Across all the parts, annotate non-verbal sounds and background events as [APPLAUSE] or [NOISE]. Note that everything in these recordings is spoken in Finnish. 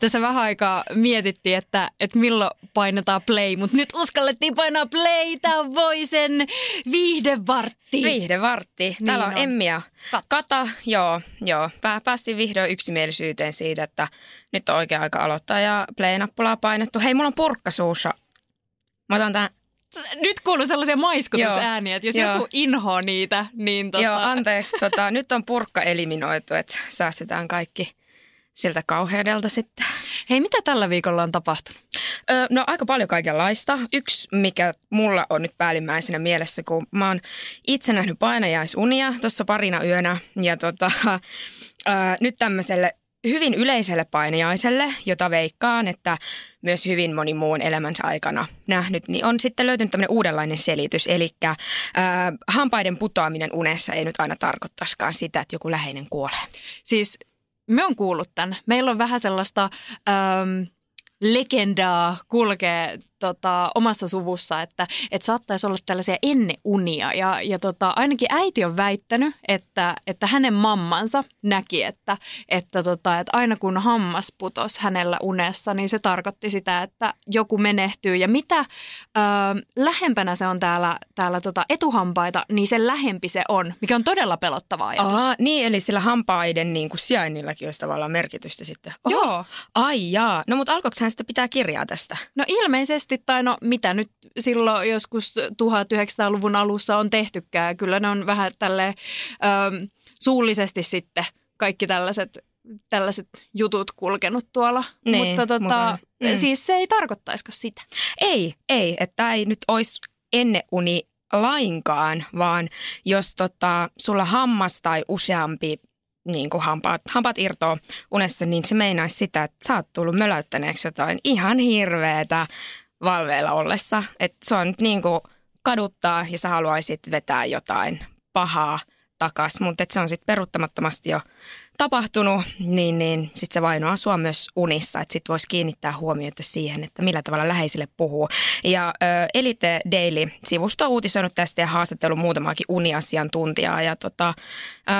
Tässä vähän aikaa mietittiin, että, että milloin painetaan play, mutta nyt uskallettiin painaa play. Tämä on Voisen viihdevartti. Viihdevartti. Täällä Niin on on. Emmi ja Kata. Kata. Joo, joo. Pää- Päästiin vihdoin yksimielisyyteen siitä, että nyt on oikea aika aloittaa ja play-nappulaa painettu. Hei, mulla on purkka suussa. Mä otan tän. Nyt kuuluu sellaisia maiskutusääniä, että jos Joo. joku inhoa niitä, niin tota... Joo, anteeksi. Tota, nyt on purkka eliminoitu, että säästetään kaikki siltä kauheudelta sitten. Hei, mitä tällä viikolla on tapahtunut? Ö, no aika paljon kaikenlaista. Yksi, mikä mulla on nyt päällimmäisenä mielessä, kun mä oon itse nähnyt painajaisunia tuossa parina yönä. Ja tota, ö, nyt tämmöiselle hyvin yleiselle painajaiselle, jota veikkaan, että myös hyvin moni muun elämänsä aikana nähnyt, niin on sitten löytynyt tämmöinen uudenlainen selitys. Eli ö, hampaiden putoaminen unessa ei nyt aina tarkoittaisikaan sitä, että joku läheinen kuolee. Siis me on kuullut tämän. Meillä on vähän sellaista äm, legendaa kulkee tota, omassa suvussa, että, että saattaisi olla tällaisia enneunia. Ja, ja tota, ainakin äiti on väittänyt, että, että hänen mammansa näki, että, että, tota, että aina kun hammas putos hänellä unessa, niin se tarkoitti sitä, että joku menehtyy. Ja mitä ö, lähempänä se on täällä, täällä tota etuhampaita, niin sen lähempi se on, mikä on todella pelottava ajatus. Aa, niin, eli sillä hampaiden niin kuin sijainnillakin olisi tavallaan merkitystä sitten. Oho. Joo. Ai jaa. No mutta alkoiko hän sitten pitää kirjaa tästä? No ilmeisesti, tai no mitä nyt silloin joskus 1900-luvun alussa on tehtykään. Kyllä ne on vähän tälleen äm, suullisesti sitten kaikki tällaiset, tällaiset jutut kulkenut tuolla. Niin, mutta tota, mukana. Mm. siis se ei tarkoittaisikaan sitä. Ei, ei. Että ei nyt olisi enneuni lainkaan, vaan jos tota, sulla hammas tai useampi niin kuin hampaat, hampaat irtoaa unessa, niin se meinaisi sitä, että sä oot tullut möläyttäneeksi jotain ihan hirveetä valveilla ollessa. Että se on niin kuin kaduttaa ja sä haluaisit vetää jotain pahaa takas, mutta se on sitten peruuttamattomasti jo tapahtunut, niin, niin sitten se vainoaa sua myös unissa, että sitten voisi kiinnittää huomiota siihen, että millä tavalla läheisille puhuu. Ja ö, Elite Daily-sivusto on uutisoinut tästä ja haastatellut muutamaakin uniasiantuntijaa. Ja tota, ö,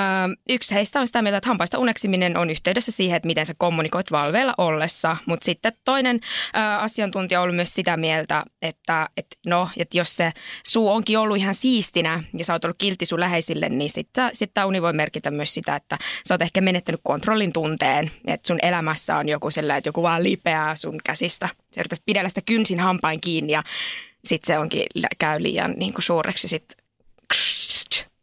yksi heistä on sitä mieltä, että hampaista uneksiminen on yhteydessä siihen, että miten sä kommunikoit valveilla ollessa, mutta sitten toinen ö, asiantuntija on ollut myös sitä mieltä, että, että no, että jos se suu onkin ollut ihan siistinä ja sä oot ollut kiltti sun läheisille, niin sitten sit tämä uni voi merkitä myös sitä, että sä oot ehkä menettänyt kontrollin tunteen, että sun elämässä on joku sellainen, että joku vaan lipeää sun käsistä. Sä yrität pidellä sitä kynsin hampain kiinni ja sitten se onkin, käy liian niin kuin suureksi sitten.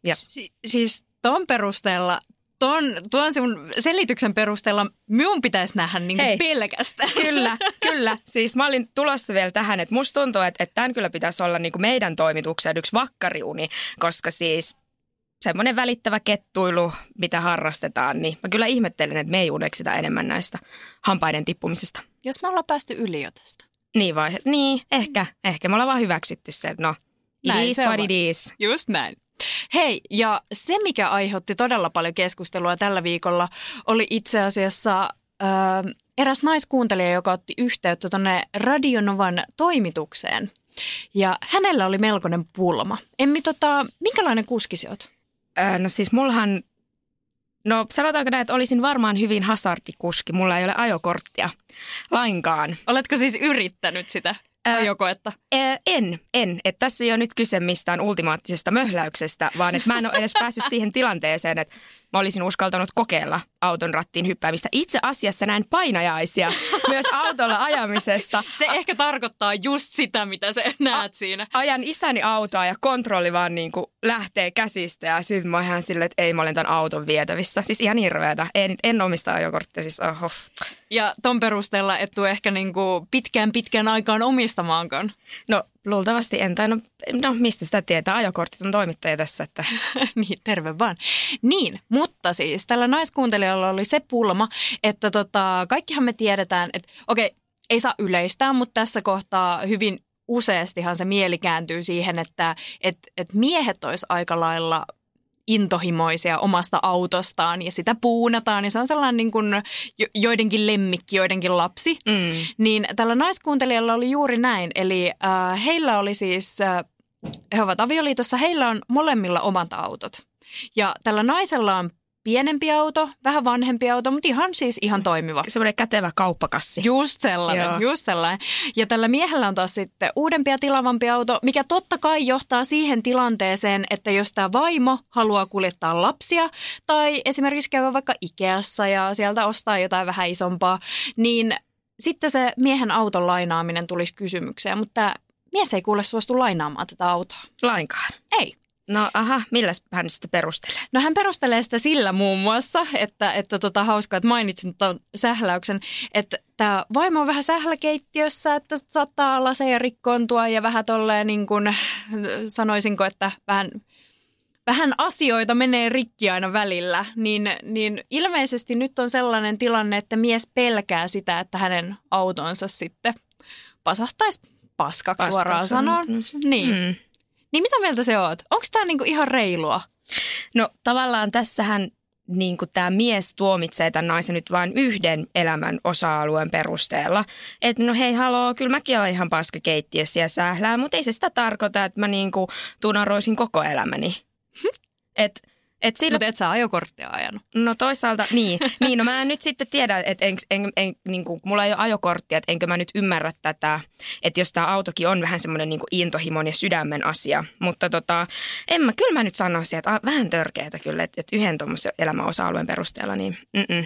Ja Si- siis ton perusteella, ton, tuon sun selityksen perusteella minun pitäisi nähdä niin Hei. pelkästään. [LAUGHS] Kyllä, kyllä. Siis mä olin tulossa vielä tähän, että musta tuntuu, että, että tämän kyllä pitäisi olla niin kuin meidän toimituksen yksi vakkariuni, koska siis semmoinen välittävä kettuilu, mitä harrastetaan, niin mä kyllä ihmettelen, että me ei uneksita enemmän näistä hampaiden tippumisesta. Jos me ollaan päästy yli jo tästä. Niin vai? Niin, ehkä. Ehkä me ollaan vaan hyväksytty se, että no, it Näin is what it is. Just näin. Hei, ja se mikä aiheutti todella paljon keskustelua tällä viikolla oli itse asiassa ö, eräs naiskuuntelija, joka otti yhteyttä tuonne Radionovan toimitukseen. Ja hänellä oli melkoinen pulma. Emmi, tota, minkälainen kuski sä oot? Öö, no siis mullahan, no sanotaanko näin, että olisin varmaan hyvin hasardikuski. Mulla ei ole ajokorttia lainkaan. Oletko siis yrittänyt sitä Ö, ajokoetta? Ää, en, en. Että tässä ei ole nyt kyse mistään ultimaattisesta möhläyksestä, vaan että mä en ole edes päässyt siihen tilanteeseen, että mä olisin uskaltanut kokeilla auton rattiin hyppäämistä. Itse asiassa näin painajaisia [LAUGHS] myös autolla ajamisesta. Se ehkä tarkoittaa just sitä, mitä sä näet siinä. Ajan isäni autoa ja kontrolli vaan niin kuin lähtee käsistä ja sitten mä ihan silleen, että ei mä olen tämän auton vietävissä. Siis ihan hirveetä. En, en omista ajokorttia, siis oho. Ja ton perusteella et tuu ehkä niinku pitkään pitkään aikaan omistamaankaan. No luultavasti en, tai no, no mistä sitä tietää, ajokortit on toimittaja tässä, että [LAUGHS] niin, terve vaan. Niin, mutta siis tällä naiskuuntelijalla oli se pulma, että tota, kaikkihan me tiedetään, että okei, ei saa yleistää, mutta tässä kohtaa hyvin useastihan se mieli kääntyy siihen, että et, et miehet olisi aika lailla intohimoisia omasta autostaan ja sitä puunataan ja se on sellainen niin kuin joidenkin lemmikki, joidenkin lapsi. Mm. Niin tällä naiskuuntelijalla oli juuri näin, eli äh, heillä oli siis, äh, he ovat avioliitossa, heillä on molemmilla omat autot. Ja tällä naisella on pienempi auto, vähän vanhempi auto, mutta ihan siis ihan toimiva. Semmoinen kätevä kauppakassi. Just sellainen, Joo. just sellainen. Ja tällä miehellä on taas sitten uudempi ja tilavampi auto, mikä totta kai johtaa siihen tilanteeseen, että jos tämä vaimo haluaa kuljettaa lapsia tai esimerkiksi käydä vaikka Ikeassa ja sieltä ostaa jotain vähän isompaa, niin sitten se miehen auton lainaaminen tulisi kysymykseen, mutta mies ei kuule suostu lainaamaan tätä autoa. Lainkaan? Ei. No aha, millä hän sitten perustelee? No hän perustelee sitä sillä muun muassa, että, että tota, hauskaa, että mainitsin tuon sähläyksen, että tämä vaimo on vähän sähläkeittiössä, että saattaa laseja rikkoontua ja vähän tolleen niin kuin, sanoisinko, että vähän, vähän asioita menee rikki aina välillä, niin, niin ilmeisesti nyt on sellainen tilanne, että mies pelkää sitä, että hänen autonsa sitten pasahtaisi paskaksi, paskaksi suoraan sanoen. Niin. Mm. Niin mitä mieltä se oot? Onko tämä niinku ihan reilua? No tavallaan tässähän niin tämä mies tuomitsee tämän naisen nyt vain yhden elämän osa-alueen perusteella. Että no hei haloo, kyllä mäkin olen ihan paskakeittiössä ja sählää, mutta ei se sitä tarkoita, että mä niin kuin tunaroisin koko elämäni. Että et sillä... Mutta et sä ajokorttia ajanut. No toisaalta, niin. [LAUGHS] niin no mä en nyt sitten tiedä, että en, en, en, niin kuin, mulla ei ole ajokorttia, että enkö mä nyt ymmärrä tätä, että jos tämä autokin on vähän semmoinen niin intohimon ja sydämen asia. Mutta tota, en mä, kyllä mä nyt sanoisin, että vähän törkeätä kyllä, että, että yhden tuommoisen elämän osa-alueen perusteella, niin mm-mm.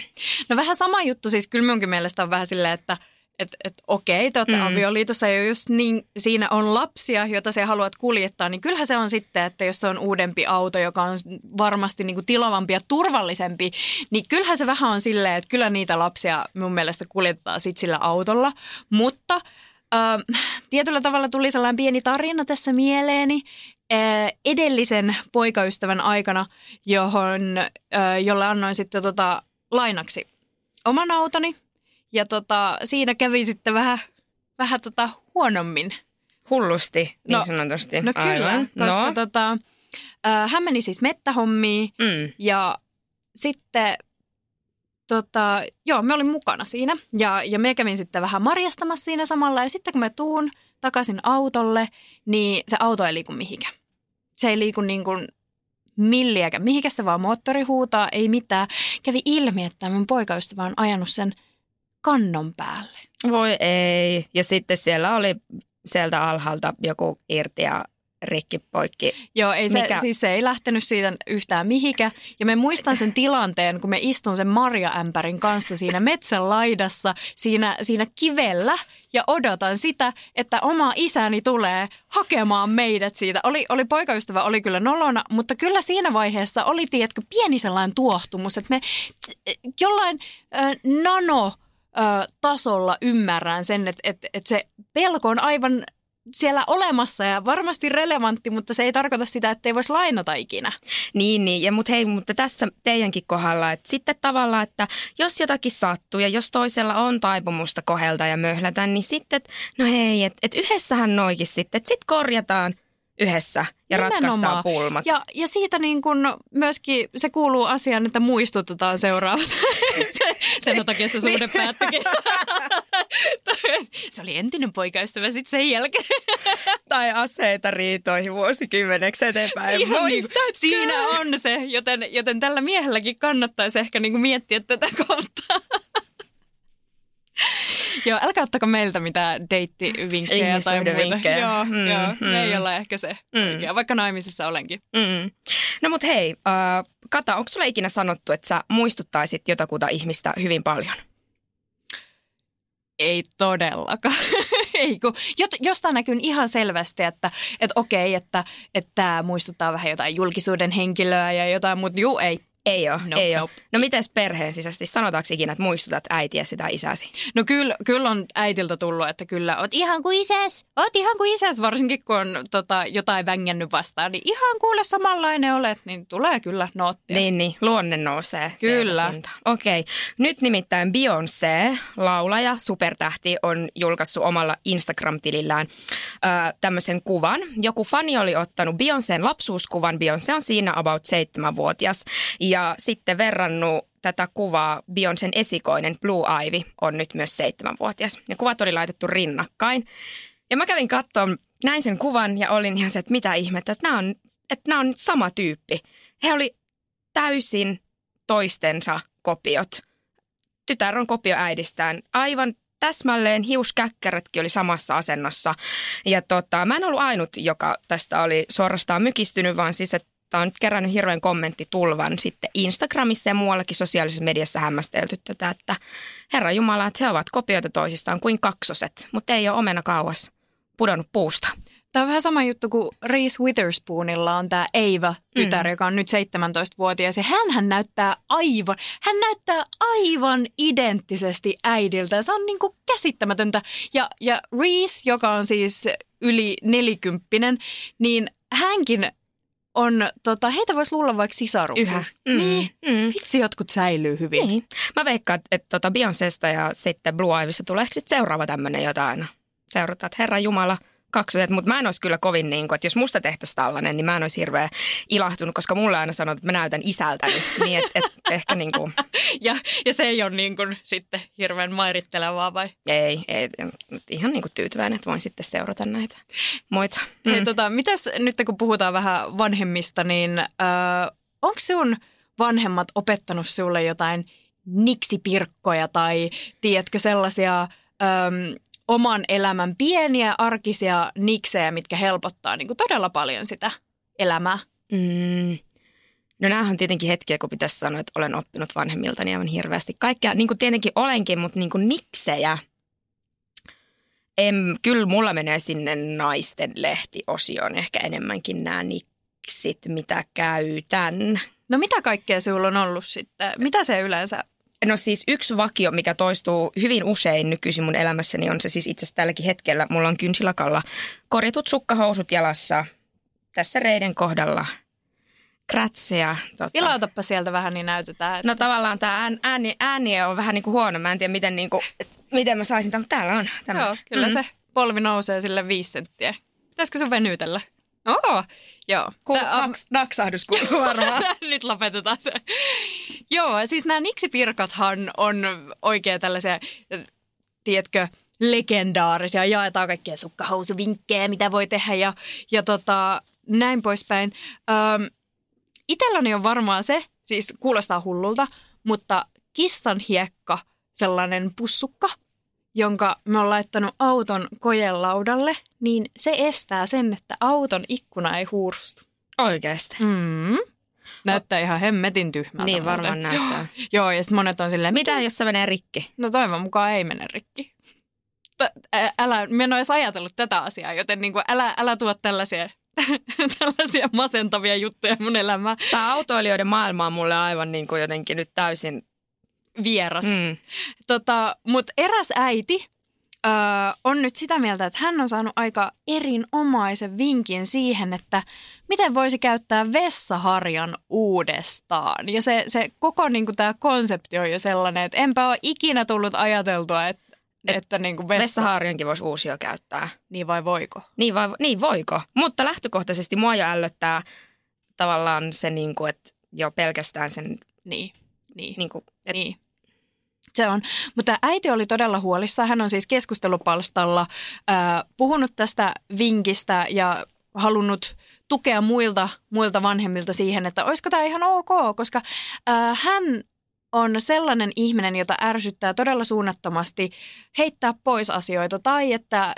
No vähän sama juttu, siis kyllä minunkin mielestä on vähän silleen, että – että et, okei, te mm. avioliitossa ja just niin, siinä on lapsia, joita se haluat kuljettaa, niin kyllähän se on sitten, että jos se on uudempi auto, joka on varmasti niin kuin tilavampi ja turvallisempi, niin kyllähän se vähän on silleen, että kyllä niitä lapsia mun mielestä kuljettaa sitten sillä autolla, mutta äh, tietyllä tavalla tuli sellainen pieni tarina tässä mieleeni, äh, edellisen poikaystävän aikana, johon, äh, jolle annoin sitten tota lainaksi oman autoni – ja tota, siinä kävi sitten vähän, vähän tota huonommin. Hullusti, niin no, sanotusti. No Aivan. kyllä, koska no. tota, äh, hän meni siis mettähommiin mm. ja sitten tota, joo, me olin mukana siinä ja, ja me kävin sitten vähän marjastamassa siinä samalla ja sitten kun me tuun takaisin autolle, niin se auto ei liiku mihinkään. Se ei liiku niin kuin milliäkään. Mihinkä se vaan moottori huutaa, ei mitään. Kävi ilmi, että mun poikaystävä on ajanut sen – kannon päälle. Voi ei. Ja sitten siellä oli sieltä alhaalta joku irti ja rikki poikki. Joo, ei se, Mikä? siis se ei lähtenyt siitä yhtään mihikä. Ja me muistan sen tilanteen, kun me istun sen marjaämpärin kanssa siinä metsän laidassa, siinä, siinä kivellä ja odotan sitä, että oma isäni tulee hakemaan meidät siitä. Oli, oli poikaystävä, oli kyllä nolona, mutta kyllä siinä vaiheessa oli, tiedätkö, pieni sellainen tuohtumus, että me jollain äh, nano ö, tasolla ymmärrän sen, että, että, että se pelko on aivan siellä olemassa ja varmasti relevantti, mutta se ei tarkoita sitä, että ei voisi lainata ikinä. Niin, niin. Ja mut hei, mutta tässä teidänkin kohdalla, että sitten tavallaan, että jos jotakin sattuu ja jos toisella on taipumusta kohelta ja möhlätä, niin sitten, no hei, että et yhdessähän noikin sitten, että sitten korjataan – yhdessä ja Nimenomaan. ratkaistaan pulmat. Ja, ja siitä niin kun myöskin se kuuluu asiaan, että muistutetaan seuraavat. [LAUGHS] sen takia se suhde päättyikin. [LAUGHS] se oli entinen poikaystävä sitten sen jälkeen. tai aseita riitoihin vuosikymmeneksi eteenpäin. Siinä, niin, siinä on se, joten, joten tällä miehelläkin kannattaisi ehkä niin miettiä tätä kohtaa. [LAUGHS] Joo, älkää ottako meiltä mitään deittivinkkejä tai muuta. Joo, mm, joo mm. me ei olla ehkä se mm. oikea, vaikka naimisissa olenkin. Mm. No mut hei, uh, Kata, onko sulle ikinä sanottu, että sä muistuttaisit jotakuta ihmistä hyvin paljon? Ei todellakaan. [LAUGHS] ei, kun jostain näkyy ihan selvästi, että, että okei, että, että tämä muistuttaa vähän jotain julkisuuden henkilöä ja jotain, mutta juu, ei. Ei ole, Nope, ei ole. nope. No mites perheen sisäisesti? Sanotaanko ikinä, että muistutat äitiä sitä isäsi? No kyllä, kyllä on äitiltä tullut, että kyllä oot ihan kuin isäs. Oot ihan kuin isäs, varsinkin kun on tota, jotain vängännyt vastaan. Niin ihan kuule samanlainen olet, niin tulee kyllä noottia. Niin, niin. Luonne nousee. Kyllä. Okei. Nyt nimittäin Beyoncé, laulaja, supertähti, on julkaissut omalla Instagram-tilillään ö, tämmöisen kuvan. Joku fani oli ottanut Beyoncén lapsuuskuvan. Beyoncé on siinä about seitsemänvuotias. Ja sitten verrannut tätä kuvaa Beyoncén esikoinen Blue Ivy on nyt myös seitsemänvuotias. Ne kuvat oli laitettu rinnakkain. Ja mä kävin katsomaan, näin sen kuvan ja olin ihan se, että mitä ihmettä, että nämä on, että nämä on sama tyyppi. He oli täysin toistensa kopiot. Tytär on kopio äidistään. Aivan täsmälleen hiuskäkkärätkin oli samassa asennossa. Ja tota, mä en ollut ainut, joka tästä oli suorastaan mykistynyt, vaan siis, että Tämä on nyt kerännyt hirveän kommenttitulvan sitten Instagramissa ja muuallakin sosiaalisessa mediassa hämmästelty tätä, että Herra Jumala, että he ovat kopioita toisistaan kuin kaksoset, mutta ei ole omena kauas pudonnut puusta. Tämä on vähän sama juttu kuin Reese Witherspoonilla on tämä Ava-tytär, mm. joka on nyt 17-vuotias. Ja hän näyttää aivan, hän näyttää aivan identtisesti äidiltä. Se on niin kuin käsittämätöntä. Ja, ja Reese, joka on siis yli nelikymppinen, niin hänkin on, tota, heitä voisi luulla vaikka sisaruksiksi. Yhä. Mm. Niin, Mm. vitsi jotkut säilyy hyvin. Niin. Mä veikkaan, että, tota Beyoncésta ja sitten Blue Ivystä tulee sitten seuraava tämmöinen jotain. Seurataan, että Herra Jumala, kaksoset, mutta mä en olisi kyllä kovin niin kuin, että jos musta tehtäisiin tällainen, niin mä en olisi hirveän ilahtunut, koska mulle aina sanoo, että mä näytän isältäni. [LAUGHS] niin, että et, ehkä niin kuin, [LAUGHS] Ja, ja se ei ole niin kuin sitten hirveän mairittelevaa vai? ei, ei, ihan niin kuin tyytyväinen, että voin sitten seurata näitä muita. Mm. Hei, tota, mitäs nyt kun puhutaan vähän vanhemmista, niin äh, onko sun vanhemmat opettanut sulle jotain niksipirkkoja tai tiedätkö sellaisia äm, oman elämän pieniä arkisia niksejä, mitkä helpottaa niin kuin todella paljon sitä elämää? Mm. No näähän on tietenkin hetkiä, kun pitäisi sanoa, että olen oppinut vanhemmiltani aivan hirveästi. Kaikkea, niin kuin tietenkin olenkin, mutta niin kuin niksejä. En, kyllä mulla menee sinne naisten lehtiosioon ehkä enemmänkin nämä niksit, mitä käytän. No mitä kaikkea sulla on ollut sitten? Mitä se yleensä? No siis yksi vakio, mikä toistuu hyvin usein nykyisin mun elämässäni, on se siis itse asiassa tälläkin hetkellä. Mulla on kynsilakalla korjatut sukkahousut jalassa tässä reiden kohdalla. Kratseja. Tota. Vilautappa sieltä vähän, niin näytetään. No tavallaan tämä ääni, ääni on vähän niin kuin huono. Mä en tiedä, miten, niin kuin, et, miten mä saisin tämän. Täällä on tämä. Joo, kyllä mm. se polvi nousee sille viisi senttiä. Pitäisikö sun venytellä? Oo, joo. Ku, Tää on- naks, naksahdus kuuluu [LAUGHS] varmaan. [LAUGHS] Nyt lopetetaan se. Joo, siis nämä niksipirkathan on oikein tällaisia, tiedätkö, legendaarisia. Jaetaan kaikkia sukkahousuvinkkejä, mitä voi tehdä ja, ja tota, näin poispäin. Öm, itselläni on varmaan se, siis kuulostaa hullulta, mutta kissan hiekka, sellainen pussukka, jonka me on laittanut auton kojelaudalle, niin se estää sen, että auton ikkuna ei huurustu. Oikeasti. Mm. Näyttää ihan hemmetin tyhmältä. Niin muuten. varmaan näyttää. [GASPS] Joo, ja sitten monet on silleen, Mitä jos se menee rikki? No toivon mukaan ei mene rikki. Ä- älä, mä en ole edes ajatellut tätä asiaa, joten niin kuin älä, älä tuo tällaisia, [LAUGHS] tällaisia masentavia juttuja mun elämään. Tämä autoilijoiden maailma on mulle aivan niin kuin jotenkin nyt täysin... Vieras. Mm. Tota, Mutta eräs äiti öö, on nyt sitä mieltä, että hän on saanut aika erinomaisen vinkin siihen, että miten voisi käyttää vessaharjan uudestaan. Ja se, se koko niin tämä konsepti on jo sellainen, että enpä ole ikinä tullut ajateltua, että, Et että niin vessa... Vessaharjankin voisi uusia käyttää. Niin vai voiko? Niin, vai, niin voiko? Mutta lähtökohtaisesti mua jo ällöttää tavallaan se, niin kuin, että jo pelkästään sen, Niin, niin, niin kuin, niin. Se on. Mutta äiti oli todella huolissaan. Hän on siis keskustelupalstalla äh, puhunut tästä vinkistä ja halunnut tukea muilta, muilta vanhemmilta siihen, että olisiko tämä ihan ok, koska äh, hän on sellainen ihminen, jota ärsyttää todella suunnattomasti heittää pois asioita tai että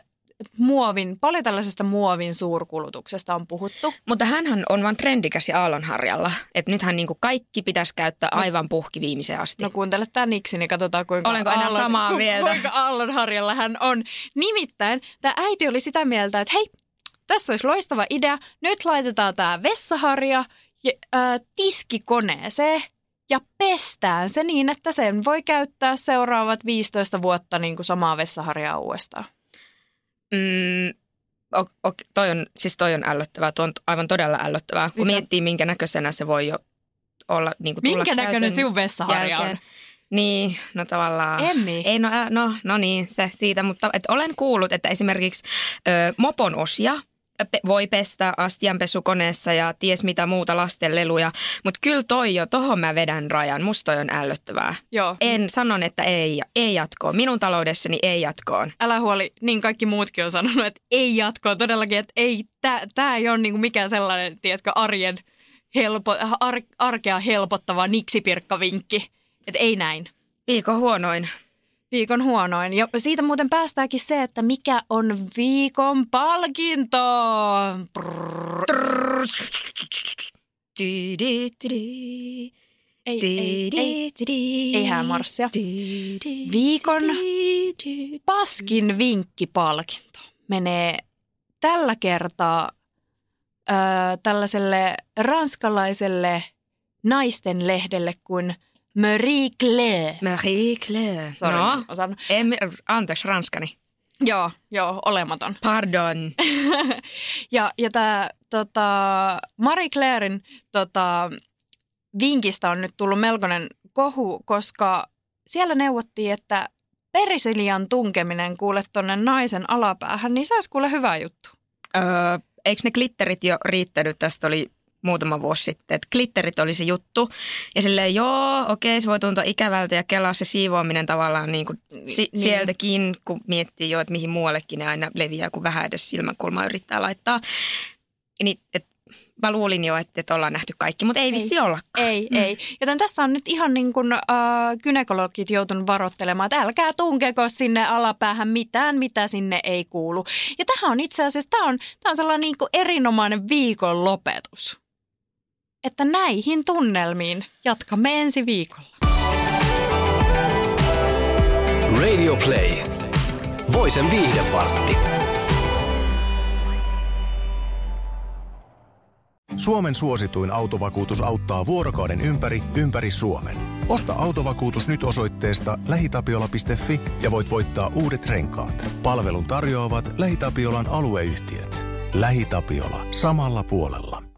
muovin, paljon tällaisesta muovin suurkulutuksesta on puhuttu. Mutta hänhän on vain trendikäs ja aallonharjalla. Että nythän niin kaikki pitäisi käyttää aivan puhki viimeiseen asti. No kuuntele tämä niksi, niin katsotaan kuinka Olenko enää samaa mieltä? kuinka Aallonharjalla hän on. Nimittäin tämä äiti oli sitä mieltä, että hei, tässä olisi loistava idea. Nyt laitetaan tämä vessaharja ja, ää, tiskikoneeseen ja pestään se niin, että sen voi käyttää seuraavat 15 vuotta niin kuin samaa vessaharjaa uudestaan. Mm, o, o, toi on, siis toi on ällöttävää, tuo on aivan todella ällöttävää. Kun Mikä? miettii, minkä näköisenä se voi jo olla niin kuin Minkä näköinen sinun vessaharja on? Niin, no tavallaan. Emmi. Ei, no, no, no niin, se siitä, mutta et olen kuullut, että esimerkiksi ö, mopon osia voi pestä astianpesukoneessa ja ties mitä muuta lastenleluja, mutta kyllä toi jo, tohon mä vedän rajan, musta on ällöttävää. Joo. En sanon, että ei, ei jatkoon. Minun taloudessani ei jatkoon. Älä huoli, niin kaikki muutkin on sanonut, että ei jatkoa todellakin, että ei, tämä ei ole niinku mikään sellainen, tiedätkö, arjen helpo, ar, arkea helpottava niksipirkkavinkki. Että ei näin. Viikon huonoin. Viikon huonoin. Ja siitä muuten päästäänkin se, että mikä on viikon palkinto. Ei, ei, ei. Ei häämarssia. Viikon paskin vinkkipalkinto menee tällä kertaa ö, tällaiselle ranskalaiselle naisten lehdelle kuin Marie Claire. Marie Claire. Sorry, No, osan. en, anteeksi ranskani. Joo, joo, olematon. [LAUGHS] Pardon. Ja, ja tämä tota, Marie Clairen tota, vinkistä on nyt tullut melkoinen kohu, koska siellä neuvottiin, että perisilian tunkeminen kuule tuonne naisen alapäähän, niin se olisi kuule hyvä juttu. Öö, eikö ne glitterit jo riittänyt? Tästä oli muutama vuosi sitten, että glitterit oli se juttu. Ja silleen, joo, okei, se voi tuntua ikävältä ja kelaa se siivoaminen tavallaan niin kuin si- Niin. sieltäkin, kun miettii jo, että mihin muuallekin ne aina leviää, kun vähän edes silmäkulmaa yrittää laittaa. Niin, et, mä luulin jo, että, että ollaan nähty kaikki, mutta ei, Ei. vissi ollakaan. Ei, mm. ei. Joten tästä on nyt ihan niin kuin äh, gynekologit joutunut varoittelemaan, että älkää tunkeko sinne alapäähän mitään, mitä sinne ei kuulu. Ja tähän on itse asiassa, tämä on, tämä on sellainen niin kuin erinomainen viikon lopetus. Että näihin tunnelmiin jatkamme ensi viikolla. Radio Play. Voisen viihdepartti. Suomen suosituin autovakuutus auttaa vuorokauden ympäri, ympäri Suomen. Osta autovakuutus nyt osoitteesta lähitapiola.fi ja voit voittaa uudet renkaat. Palvelun tarjoavat LähiTapiolan alueyhtiöt. LähiTapiola. Samalla puolella.